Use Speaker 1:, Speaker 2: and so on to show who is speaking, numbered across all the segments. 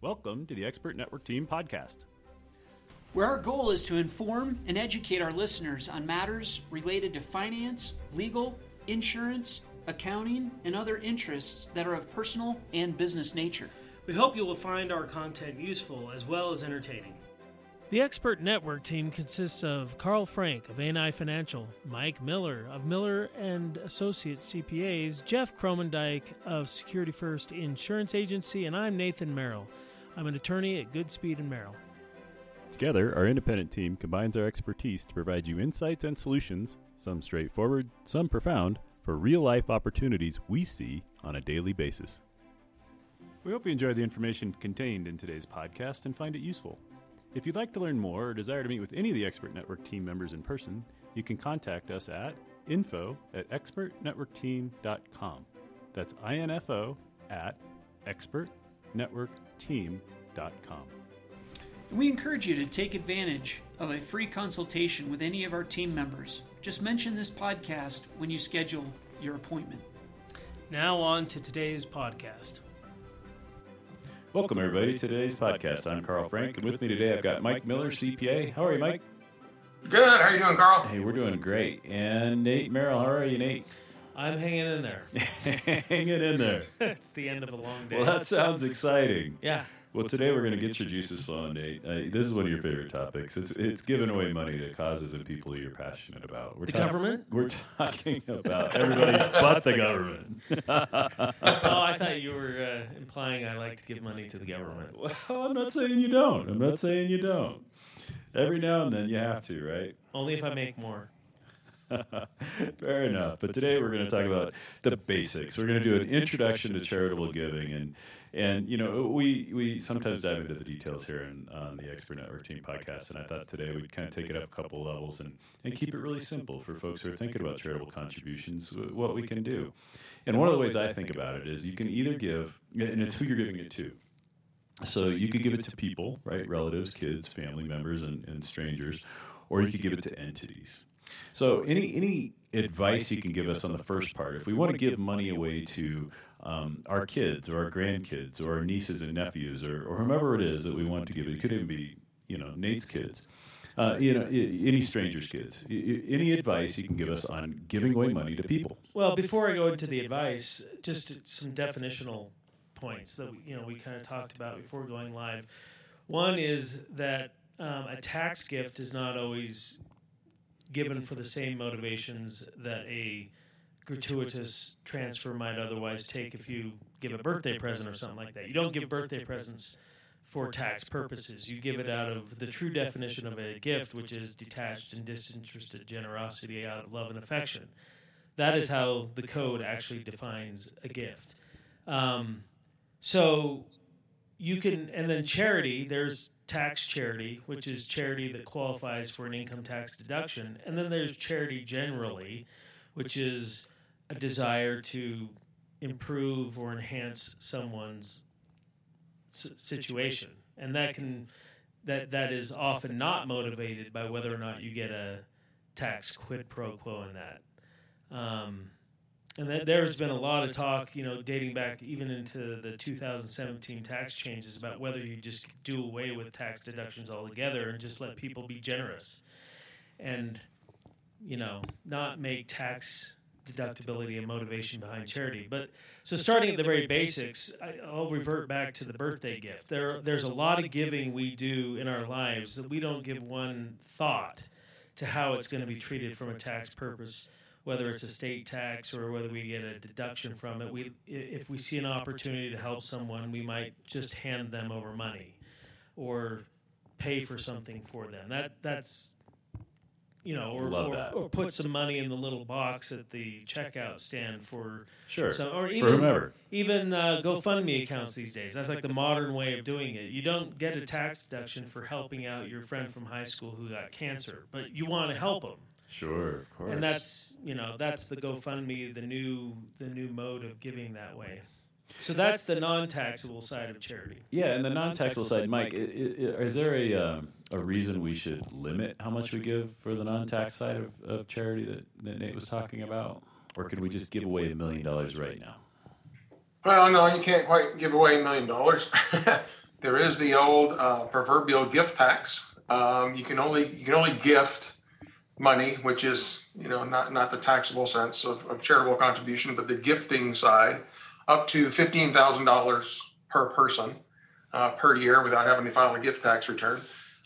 Speaker 1: Welcome to the Expert Network Team podcast.
Speaker 2: where our goal is to inform and educate our listeners on matters related to finance, legal, insurance, accounting, and other interests that are of personal and business nature.
Speaker 3: We hope you will find our content useful as well as entertaining. The Expert Network team consists of Carl Frank of ANI Financial, Mike Miller of Miller and Associates CPAs, Jeff Cromendike of Security First Insurance Agency, and I'm Nathan Merrill. I'm an attorney at Goodspeed and Merrill.
Speaker 1: Together, our independent team combines our expertise to provide you insights and solutions, some straightforward, some profound, for real life opportunities we see on a daily basis. We hope you enjoy the information contained in today's podcast and find it useful. If you'd like to learn more or desire to meet with any of the Expert Network team members in person, you can contact us at info at expertnetworkteam.com. That's info at expertnetworkteam.com.
Speaker 2: And we encourage you to take advantage of a free consultation with any of our team members. Just mention this podcast when you schedule your appointment.
Speaker 3: Now, on to today's podcast.
Speaker 1: Welcome, everybody, to today's podcast. I'm Carl Frank, and with me today I've got Mike Miller, CPA. How are you, Mike?
Speaker 4: Good. How are you doing, Carl?
Speaker 1: Hey, we're doing great. And Nate Merrill, how are you, Nate?
Speaker 3: I'm hanging in there.
Speaker 1: Hanging in there.
Speaker 3: it's the end of a long day.
Speaker 1: Well, that sounds exciting.
Speaker 3: yeah.
Speaker 1: Well, today we're going to get your juices flowing, Nate. Uh, this is one of your favorite topics. It's it's giving away money to causes and people you're passionate about. We're
Speaker 3: The
Speaker 1: talk-
Speaker 3: government?
Speaker 1: We're talking about everybody but the government.
Speaker 3: Oh, I thought you were uh, implying I like to give money to the government.
Speaker 1: Well, I'm not saying you don't. I'm not saying you don't. Every now and then you have to, right?
Speaker 3: Only if I make more.
Speaker 1: Fair enough. But today we're going to talk about the basics. We're going to do an introduction to charitable giving, and and you know we we sometimes dive into the details here in, on the Expert Network Team podcast. And I thought today we'd kind of take it up a couple levels and and keep it really simple for folks who are thinking about charitable contributions. What we can do, and one of the ways I think about it is you can either give, and it's who you're giving it to. So you could give it to people, right? Relatives, kids, family members, and, and strangers, or you could give it to entities. So any any advice you can give us on the first part, if we want to give money away to um, our kids or our grandkids or our nieces and nephews or, or whomever it is that we want to give it, it could even be you know Nate's kids, uh, you know any strangers' kids. I- I- Any advice you can give us on giving away money to people?
Speaker 3: Well, before I go into the advice, just some definitional points that you know we kind of talked about before going live. One is that um, a tax gift is not always given for the same motivations that a gratuitous transfer might otherwise take if you give a birthday present or something like that. You don't give birthday presents for tax purposes. You give it out of the true definition of a gift, which is detached and disinterested generosity out of love and affection. That is how the code actually defines a gift. Um, so you can, and then charity, there's tax charity, which is charity that qualifies for an income tax deduction. And then there's charity generally, which is a desire to improve or enhance someone's s- situation. And that can, that, that is often not motivated by whether or not you get a tax quid pro quo in that. Um, and that there's been a lot of talk, you know, dating back even into the 2017 tax changes about whether you just do away with tax deductions altogether and just let people be generous, and you know, not make tax deductibility a motivation behind charity. But so starting at the very basics, I, I'll revert back to the birthday gift. There, there's a lot of giving we do in our lives that we don't give one thought to how it's going to be treated from a tax purpose whether it's a state tax or whether we get a deduction from it. we if we see an opportunity to help someone, we might just hand them over money, or pay for something for them. That that's, you know, or or, or put some money in the little box at the checkout stand for
Speaker 1: Sure.
Speaker 3: some, or
Speaker 1: For
Speaker 3: even
Speaker 1: whomever.
Speaker 3: even uh, GoFundMe accounts these days. That's like the modern way of doing it. You don't get a tax deduction for helping out your friend from high school who got cancer, but you want to help them
Speaker 1: Sure, of course.
Speaker 3: and that's you know that's the GoFundMe, the new the new mode of giving that way. So that's the non-taxable side of charity.
Speaker 1: Yeah, and the non-taxable side, Mike, i- i- i- is there a um, a reason we should limit how much we give for the non-tax side of, of charity that, that Nate was talking about, or can we just give away a million dollars right now?
Speaker 4: Well, no, you can't quite give away a million dollars. there is the old uh, proverbial gift tax. Um, you can only you can only gift money, which is you know not not the taxable sense of, of charitable contribution, but the gifting side, up to fifteen thousand dollars per person uh, per year without having to file a gift tax return.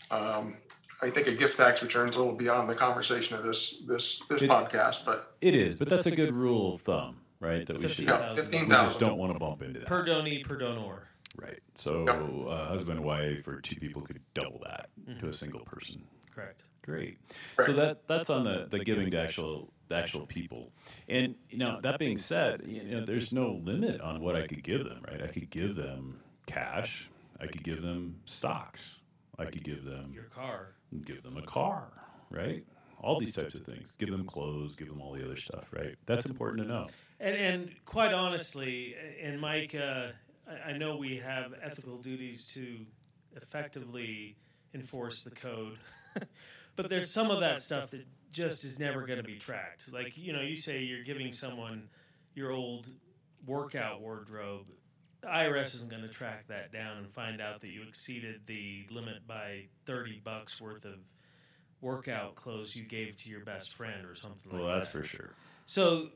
Speaker 4: Um, I think a gift tax return is a little beyond the conversation of this this this
Speaker 1: It-
Speaker 4: podcast, but
Speaker 1: It is, but that's a good rule of thumb, right? That we should.
Speaker 4: yeah,
Speaker 3: 15,000.
Speaker 4: fifteen
Speaker 1: We just don't want to bump into that.
Speaker 3: Per donee, per donor.
Speaker 1: Right. So,
Speaker 4: Yep.
Speaker 1: uh, husband and wife or two people could double that to a single person.
Speaker 3: Correct.
Speaker 1: Great.
Speaker 4: Right.
Speaker 1: So that that's on the, the giving to actual the actual people. And you know, that being said, you know, there's no limit on what I could give them, right? I could give them cash. I could give them stocks. I could give them
Speaker 3: Your car.
Speaker 1: give them a car, right? All these types of things. Give them clothes, give them all the other stuff, right? That's important to know.
Speaker 3: And, and quite honestly, and Mike, uh, I, I know we have ethical duties to effectively enforce the code, but there's some of that stuff that just is never going to be tracked. Like, you know, you say you're giving someone your old workout wardrobe. The IRS isn't going to track that down and find out that you exceeded the limit by 30 bucks worth of workout clothes you gave to your best friend or something
Speaker 1: Well,
Speaker 3: like that.
Speaker 1: Well, that's for sure.
Speaker 3: So,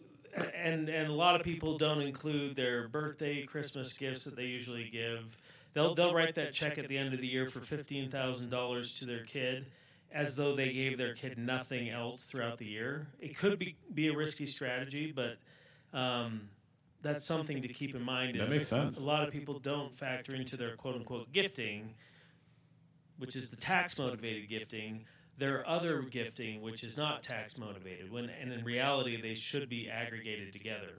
Speaker 3: and and a lot of people don't include their birthday, Christmas gifts that they usually give. They'll they'll write that check at the end of the year for fifteen thousand dollars to their kid, as though they gave their kid nothing else throughout the year. It could be be a risky strategy, but. Um, that's something to keep in mind.
Speaker 1: That makes sense.
Speaker 3: A lot of people don't factor into their quote unquote gifting, which is the tax motivated gifting, their other gifting, which is not tax motivated. When and in reality, they should be aggregated together.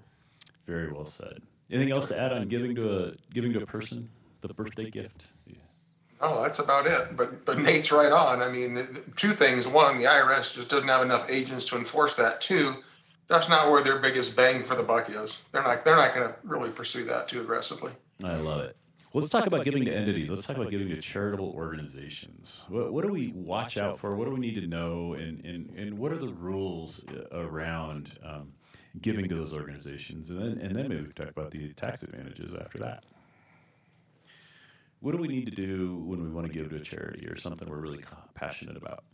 Speaker 1: Very well said. Anything else to add on giving to a giving to a person the birthday gift? Yeah.
Speaker 4: Oh, that's about it. But but Nate's right on. I mean, the- the two things. One, the IRS just doesn't have enough agents to enforce that. Two, that's not where their biggest bang for the buck is. They're not they're not going to really pursue that too aggressively.
Speaker 1: I love it. Well, let's talk about giving to entities. Let's talk about giving to charitable organizations. What, what do we watch out for? What do we need to know? And, and, and what are the rules uh, around um, giving to those organizations? And then, and then maybe we can talk about the tax advantages after that. What do we need to do when we want to give to a charity or something we're really passionate about?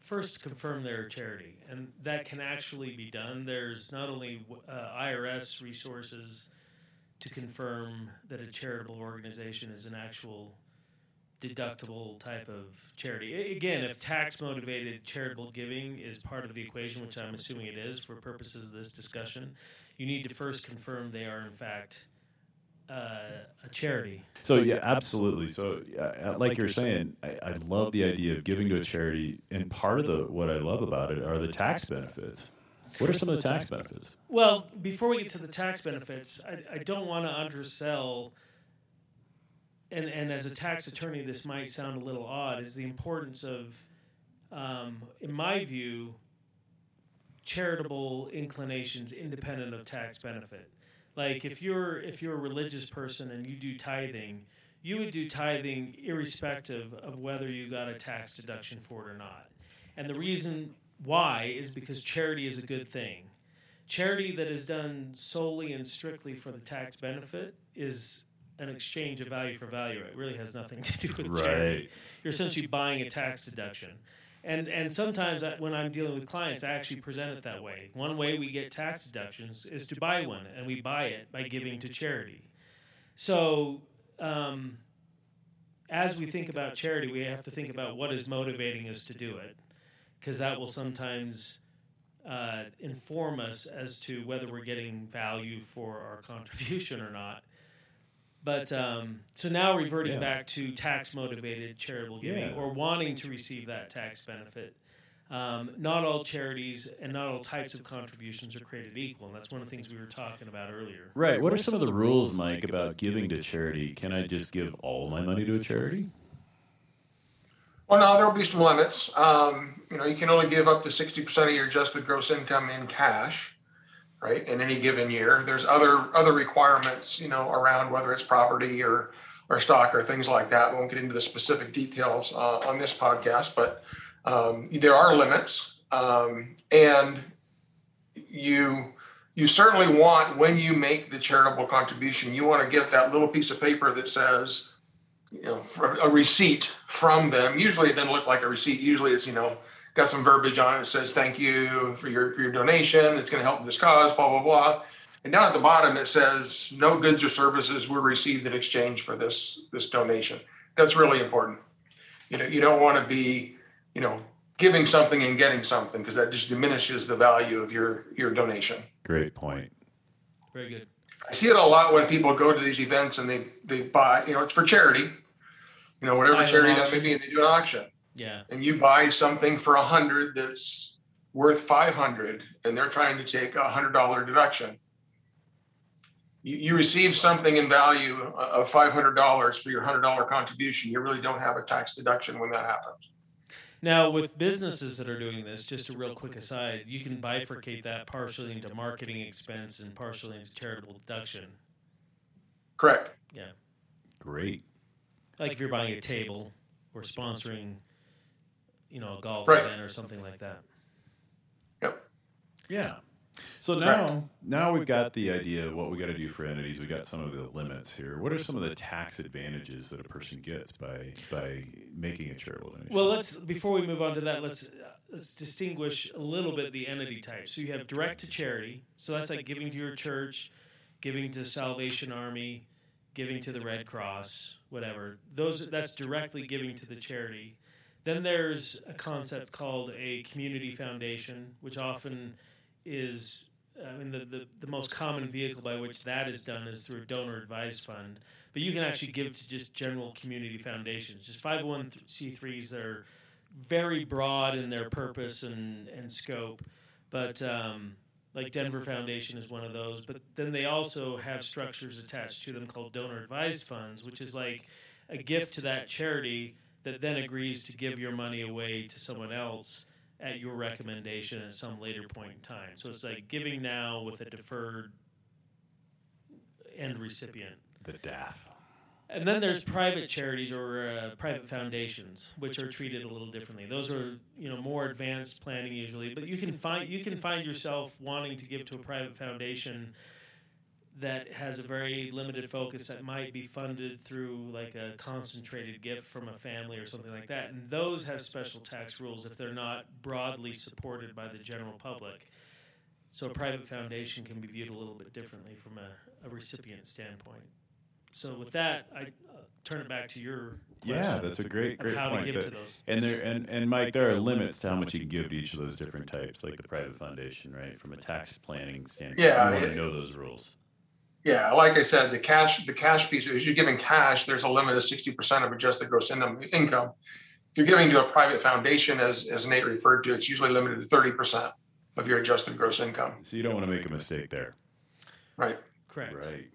Speaker 3: First, confirm their charity, and that can actually be done. There's not only uh, IRS resources to confirm that a charitable organization is an actual deductible type of charity. Again, if tax motivated charitable giving is part of the equation, which I'm assuming it is for purposes of this discussion, you need to first confirm they are in fact uh, a charity.
Speaker 1: So yeah, absolutely. So uh, like you're saying, I, I love the idea of giving to a charity, and part of the what I love about it are the tax benefits. What are some of the tax benefits?
Speaker 3: Well, before we get to the tax benefits, I, I don't want to undersell, and, and as a tax attorney, this might sound a little odd, is the importance of, um, in my view, charitable inclinations independent of tax benefit. Like if you're if you're a religious person and you do tithing, you would do tithing irrespective of whether you got a tax deduction for it or not. And the reason why is because charity is a good thing. Charity that is done solely and strictly for the tax benefit is an exchange of value for value. It really has nothing to do with charity.
Speaker 1: Right.
Speaker 3: You're essentially buying a tax deduction. And and sometimes I, when I'm dealing with clients, I actually present it that way. One way we get tax deductions is to buy one, and we buy it by giving to charity. So, um, as we think about charity, we have to think about what is motivating us to do it, because that will sometimes uh, inform us as to whether we're getting value for our contribution or not. But um, so now reverting
Speaker 1: Yeah.
Speaker 3: back to tax motivated charitable giving
Speaker 1: Yeah.
Speaker 3: or wanting to receive that tax benefit. Um, not all charities and not all types of contributions are created equal, and that's one of the things we were talking about earlier.
Speaker 1: Right. What are some of the rules, Mike, about giving to charity? Can I just give all my money to a charity?
Speaker 4: Well, no, there'll be some limits. Um, you know, you can only give up to sixty percent of your adjusted gross income in cash, right? In any given year. There's other other requirements, you know, around whether it's property or or stock or things like that. We won't get into the specific details uh, on this podcast, but um, there are limits, um, and you you certainly want when you make the charitable contribution, you want to get that little piece of paper that says you know, a receipt from them. Usually it doesn't look like a receipt. Usually it's, you know, got some verbiage on it that says, thank you for your, for your donation. It's going to help this cause, blah, blah, blah. And down at the bottom, it says, no goods or services were received in exchange for this, this donation. That's really important. You know, you don't want to be, you know, giving something and getting something because that just diminishes the value of your, your donation.
Speaker 1: Great point.
Speaker 3: Very good.
Speaker 4: I see it a lot when people go to these events and they, they buy, you know, it's for charity, you know, whatever
Speaker 3: Silent
Speaker 4: charity that may be, and they do an auction
Speaker 3: Yeah.
Speaker 4: and you buy something for a hundred that's worth 500 and they're trying to take a hundred dollar deduction. You, you receive something in value of $500 for your hundred dollar contribution. You really don't have a tax deduction when that happens.
Speaker 3: Now, with businesses that are doing this, just a real quick aside, you can bifurcate that partially into marketing expense and partially into charitable deduction.
Speaker 4: Correct.
Speaker 3: Yeah.
Speaker 1: Great.
Speaker 3: Like if you're buying a table or sponsoring, you know, a golf
Speaker 4: Right.
Speaker 3: event or something like that.
Speaker 4: Yep.
Speaker 1: Yeah. So now, now we've got the idea of what we got to do for entities. We got some of the limits here. What are some of the tax advantages that a person gets by by making a charitable donation?
Speaker 3: Well, let's before we move on to that, let's uh, let's distinguish a little bit the entity types. So you have direct to charity. So that's like giving to your church, giving to Salvation Army, giving to the Red Cross, whatever. Those that's directly giving to the charity. Then there's a concept called a community foundation, which often is I mean, the, the, the most common vehicle by which that is done is through a donor advised fund. But you can actually give to just general community foundations, just 501c3s that are very broad in their purpose and, and scope. But um, like Denver Foundation is one of those. But then they also have structures attached to them called donor advised funds, which is like a gift to that charity that then agrees to give your money away to someone else at your recommendation at some later point in time. So it's like giving now with a deferred end recipient.
Speaker 1: the DAF.
Speaker 3: And then there's private charities or uh, private foundations, which are treated a little differently. Those are you know more advanced planning usually, but you can find you can find yourself wanting to give to a private foundation that has a very limited focus that might be funded through like a concentrated gift from a family or something like that. And those have special tax rules if they're not broadly supported by the general public. So a private foundation can be viewed a little bit differently from a, a recipient standpoint. So with that, I uh, turn it back to your question.
Speaker 1: Yeah, that's a great, great
Speaker 3: how
Speaker 1: point.
Speaker 3: to give
Speaker 1: That-
Speaker 3: to those.
Speaker 1: and there, and, and Mike, there are limits to how much you can give to each of those different types, like the private foundation, right? From a tax planning standpoint,
Speaker 4: Yeah,
Speaker 1: you want to know those rules.
Speaker 4: Yeah, like I said, the cash, the cash piece, if you're giving cash, there's a limit of sixty percent of adjusted gross income. Income. If you're giving to a private foundation, as as Nate referred to, it's usually limited to thirty percent of your adjusted gross income.
Speaker 1: So you don't want to make a mistake there.
Speaker 4: Right.
Speaker 3: Correct.
Speaker 1: Right.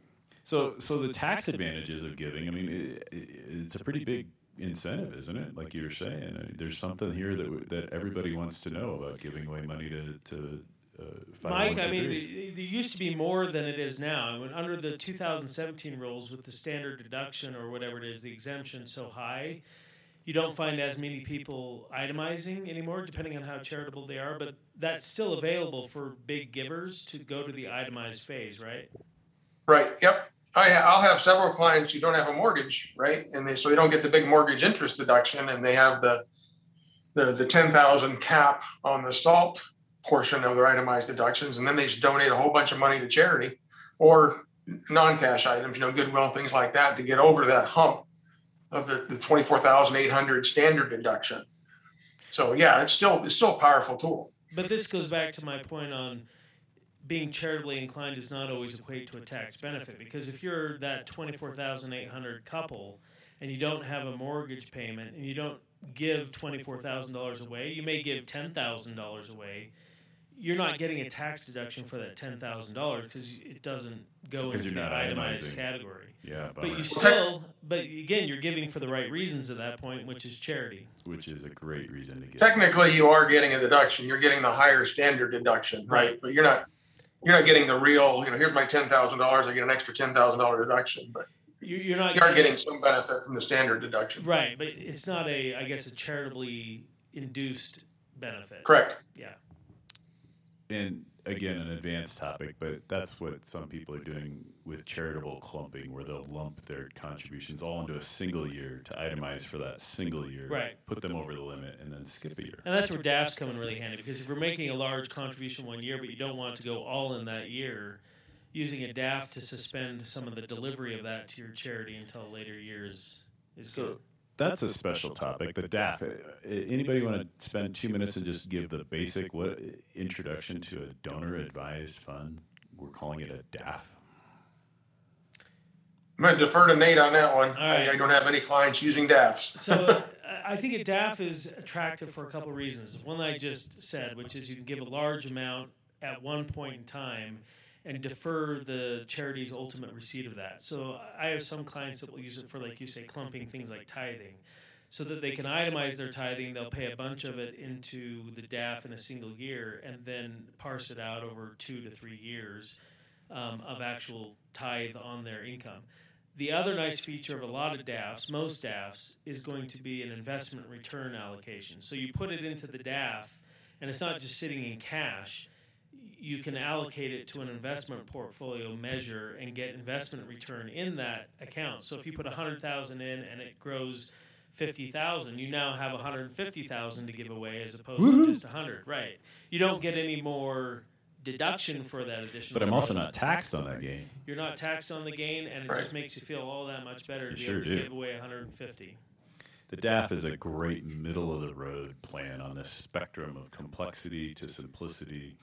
Speaker 1: So, so the tax advantages of giving. I mean, it, it, it's a pretty big incentive, isn't it? Like you were saying, I mean, there's something here that that everybody wants to know about giving away money to to. Uh,
Speaker 3: Mike, I mean, there used to be more than it is now. I mean, under the 2017 rules, with the standard deduction or whatever it is, the exemption so high, you don't find as many people itemizing anymore, depending on how charitable they are. But that's still available for big givers to go to the itemized phase, right?
Speaker 4: Right. Yep. I, I'll have several clients who don't have a mortgage, right? And they, so they don't get the big mortgage interest deduction and they have the, the, the 10,000 cap on the SALT portion of their itemized deductions. And then they just donate a whole bunch of money to charity or non-cash items, you know, goodwill and things like that to get over that hump of the, the 24,800 standard deduction. So yeah, it's still, it's still a powerful tool.
Speaker 3: But this goes back to my point on being charitably inclined does not always equate to a tax benefit because if you're that 24,800 couple and you don't have a mortgage payment and you don't give $24,000 away, you may give $10,000 away. You're not getting a tax deduction for that $10,000 because it doesn't go
Speaker 1: 'Cause
Speaker 3: into
Speaker 1: you're
Speaker 3: the
Speaker 1: not
Speaker 3: itemized
Speaker 1: itemizing.
Speaker 3: category.
Speaker 1: yeah,
Speaker 3: But
Speaker 1: bummer.
Speaker 3: you still, but again, you're giving for the right reasons at that point, which is charity.
Speaker 1: which is a great reason to give.
Speaker 4: technically you are getting a deduction you're getting the higher standard deduction right,
Speaker 3: Right.
Speaker 4: but you're not you're not getting the real you know here's my $10000 i get an extra $10000 deduction but
Speaker 3: You- You're not
Speaker 4: you are getting some benefit from the standard deduction
Speaker 3: right, but it's not a, I guess, a charitably induced benefit.
Speaker 4: correct
Speaker 3: Yeah.
Speaker 1: and again an advanced topic, but that's what some people are doing with charitable clumping, where they'll lump their contributions all into a single year to itemize for that single year,
Speaker 3: Right.
Speaker 1: Put them over the limit, and then skip a year.
Speaker 3: And that's where DAFs come in really handy because if you're making a large contribution one year, but you don't want it to go all in that year, using a DAF to suspend some of the delivery of that to your charity until later years is
Speaker 1: So
Speaker 3: good.
Speaker 1: that's a special topic. The DAF. Anybody want to spend two minutes and just give the basic what introduction to a donor advised fund? We're calling it a DAF.
Speaker 4: I'm going to defer to Nate on that one.
Speaker 3: right.
Speaker 4: I, I don't have any clients using DAFs.
Speaker 3: So I think a DAF is attractive for a couple of reasons. One I just said, which is you can give a large amount at one point in time and defer the charity's ultimate receipt of that. So I have some clients that will use it for, like you say, clumping things like tithing. So that they can itemize their tithing, they'll pay a bunch of it into the DAF in a single year and then parse it out over two to three years um, of actual tithe on their income. The other nice feature of a lot of DAFs, most DAFs, is going to be an investment return allocation. So you put it into the DAF, and it's not just sitting in cash. You can allocate it to an investment portfolio measure and get investment return in that account. So if you put 100,000 in and it grows 50,000, you now have 150,000 to give away as opposed to just 100. Right. You don't get any more deduction for that additional
Speaker 1: But I'm also not taxed on that gain.
Speaker 3: you're not taxed on the gain, and it
Speaker 4: Right.
Speaker 3: just makes you feel all that much better to be
Speaker 1: sure
Speaker 3: able to
Speaker 1: do.
Speaker 3: give away 150.
Speaker 1: The DAF is a great middle of the road plan on this spectrum of complexity to simplicity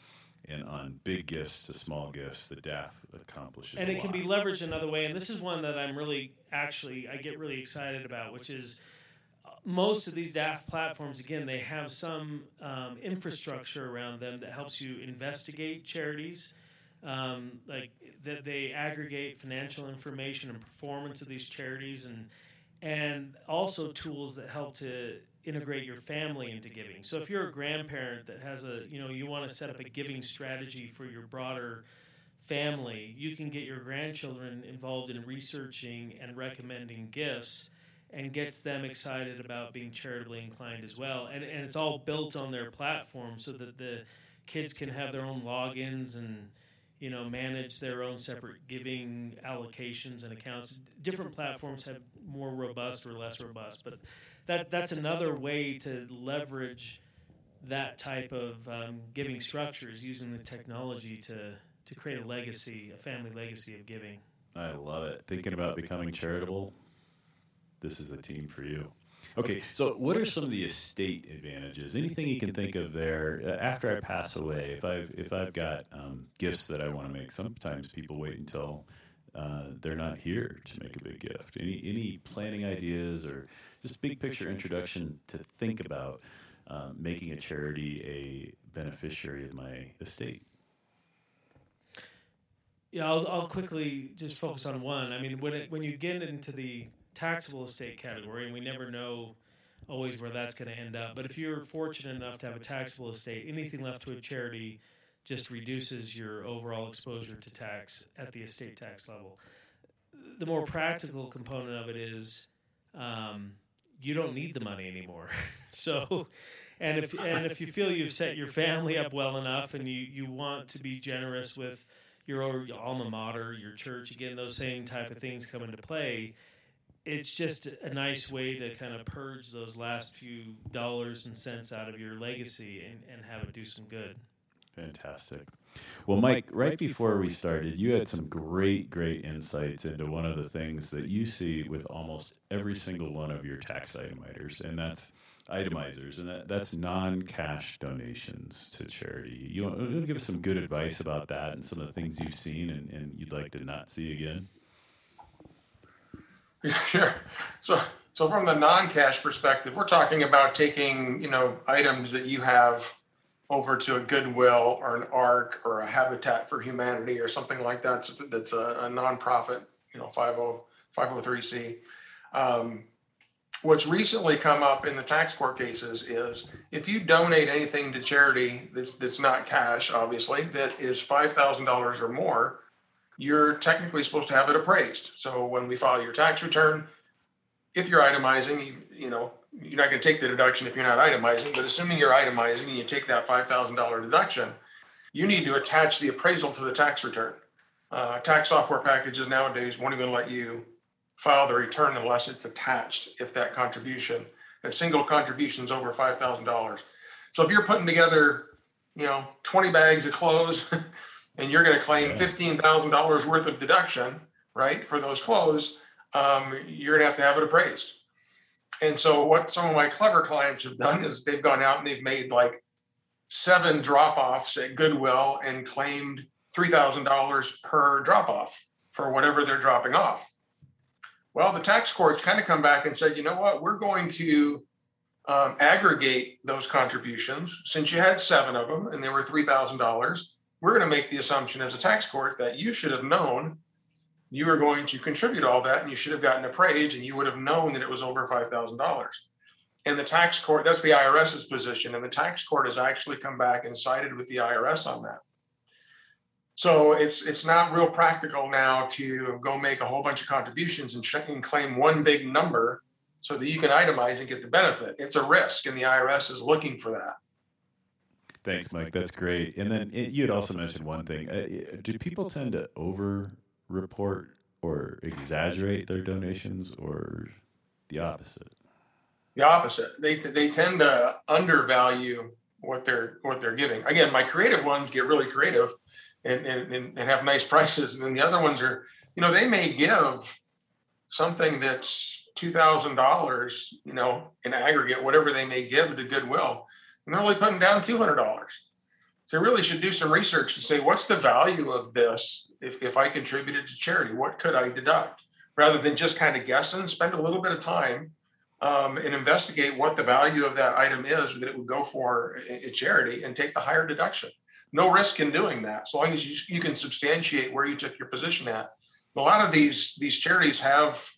Speaker 1: and on big gifts to small gifts. The DAF accomplishes
Speaker 3: And it can be leveraged another way, and this is one that I'm really actually I get really excited about, which is uh, most of these DAF platforms. Again, they have some um, infrastructure around them that helps you investigate charities. Um, like that they aggregate financial information and performance of these charities and and also tools that help to integrate your family into giving. So if you're a grandparent that has a, you know, you want to set up a giving strategy for your broader family, you can get your grandchildren involved in researching and recommending gifts and gets them excited about being charitably inclined as well. And and it's all built on their platform so that the kids can have their own logins and you know manage their own separate giving allocations and accounts different platforms have more robust or less robust but that that's another way to leverage that type of um, giving structures using the technology to to create a legacy a family legacy of giving
Speaker 1: I love it. Thinking about becoming charitable, this is a team for you. Okay, so what are some of the estate advantages? Anything you can think of there uh, after I pass away? If I've if I've got um, gifts that I want to make, sometimes people wait until uh, they're not here to make a big gift. Any any planning ideas or just big picture introduction to think about um, making a charity a beneficiary of my estate?
Speaker 3: Yeah, I'll, I'll quickly just focus on one. I mean, when it, when you get into the taxable estate category, and we never know always where that's going to end up. But if you're fortunate enough to have a taxable estate, anything left to a charity just reduces your overall exposure to tax at the estate tax level. The more practical component of it is um, you don't need the money anymore. so, and if and if you feel you've set your family up well enough, and you you want to be generous with your alma mater, your church, again, those same type of things come into play. It's just a nice way to kind of purge those last few dollars and cents out of your legacy and, and have it do some good.
Speaker 1: Fantastic. Well, Mike, right before we started, you had some great, great insights into one of the things that you see with almost every single one of your tax itemizers, and that's itemizers, and that, that's non-cash donations to charity. You want, to give us some good advice about that and some of the things you've seen and, and you'd like to not see again?
Speaker 4: Yeah, sure. So, so from the non-cash perspective, we're talking about taking, you know, items that you have over to a Goodwill or an ARC or a Habitat for Humanity or something like that. So that's a, a nonprofit, you know, oh, 50, 503C. Um, what's recently come up in the tax court cases is if you donate anything to charity that's, that's not cash, obviously, that is $5,000 or more, you're technically supposed to have it appraised. So when we file your tax return, if you're itemizing, you, you know, you're not going to take the deduction if you're not itemizing, but assuming you're itemizing and you take that $5,000 deduction, you need to attach the appraisal to the tax return. Uh, tax software packages nowadays won't even let you file the return unless it's attached if that contribution, a single contribution is over $5,000. So if you're putting together, you know, 20 bags of clothes and you're going to claim $15,000 worth of deduction, right, for those clothes, um, you're going to have to have it appraised. And so what some of my clever clients have done is they've gone out and they've made like seven drop offs at Goodwill and claimed $3,000 per drop off for whatever they're dropping off. Well, the tax courts kind of come back and said, you know what, we're going to um, aggregate those contributions. Since you had seven of them and they were $3,000, we're going to make the assumption as a tax court that you should have known you were going to contribute all that and you should have gotten appraised and you would have known that it was over $5,000. And the tax court, that's the IRS's position. And the tax court has actually come back and sided with the IRS on that. So it's it's not real practical now to go make a whole bunch of contributions and, and claim one big number so that you can itemize and get the benefit. It's a risk, and the IRS is looking for that.
Speaker 1: Thanks, Mike. That's great. And then it, you had also mentioned one thing. Uh, do people tend to over report or exaggerate their donations, or the opposite?
Speaker 4: The opposite. They they tend to undervalue what they're what they're giving. Again, my creative ones get really creative and, and, and have nice prices. And then the other ones are, you know, they may give something that's two thousand dollars, you know, in aggregate, whatever they may give to Goodwill, and they're only putting down two hundred dollars. So they really should do some research to say what's the value of this if, if I contributed to charity, what could I deduct? Rather than just kind of guessing, spend a little bit of time um, and investigate what the value of that item is that it would go for a, a charity and take the higher deduction no risk in doing that, so long as you, you can substantiate where you took your position at. A lot of these these charities have,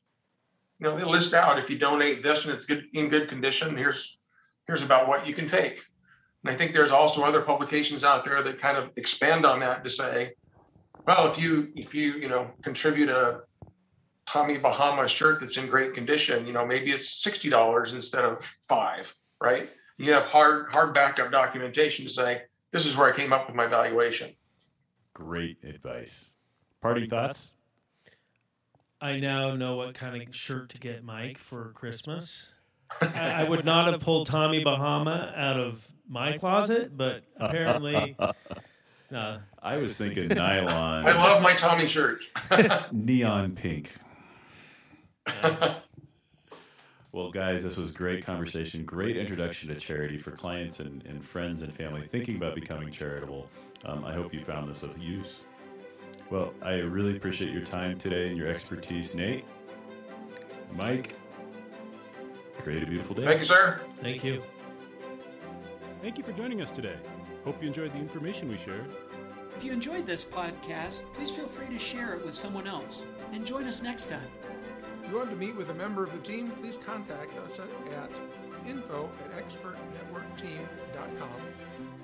Speaker 4: you know, they list out if you donate this and it's good in good condition, here's here's about what you can take. And I think there's also other publications out there that kind of expand on that to say, well, if you if you you know contribute a Tommy Bahama shirt that's in great condition, you know maybe it's sixty dollars instead of five, right? You have hard hard backup documentation to say this is where I came up with my valuation.
Speaker 1: Great advice. Party thoughts?
Speaker 3: I now know what kind of shirt to get Mike for Christmas. I, I would not have pulled Tommy Bahama out of my closet, but apparently.
Speaker 1: Uh, I was thinking nylon.
Speaker 4: I love my Tommy shirts.
Speaker 1: Neon pink. Yes. Well, guys, this was great conversation. Great introduction to charity for clients and, and friends and family thinking about becoming charitable. Um, I hope you found this of use. Well, I really appreciate your time today and your expertise, Nate. Mike, create a beautiful day.
Speaker 4: Thank you, sir.
Speaker 3: Thank you.
Speaker 5: Thank you for joining us today. Hope you enjoyed the information we shared.
Speaker 2: If you enjoyed this podcast, please feel free to share it with someone else. And join us next time.
Speaker 4: If you want to meet with a member of the team, please contact us at, at info at expertnetworkteam.com.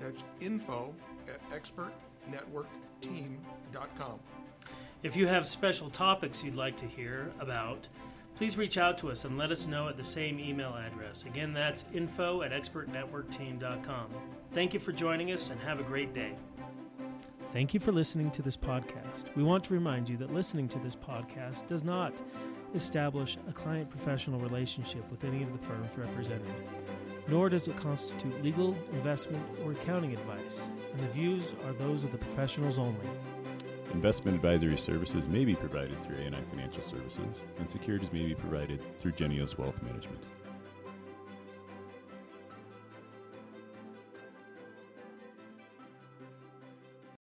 Speaker 4: That's info at expertnetworkteam.com.
Speaker 3: If you have special topics you'd like to hear about, please reach out to us and let us know at the same email address. Again, that's info at expertnetworkteam.com. Thank you for joining us and have a great day. Thank you for listening to this podcast. We want to remind you that listening to this podcast does not establish a client professional relationship with any of the firms represented, nor does it constitute legal, investment, or accounting advice, and the views are those of the professionals only.
Speaker 5: Investment advisory services may be provided through ANI Financial Services, and securities may be provided through Geneos Wealth Management.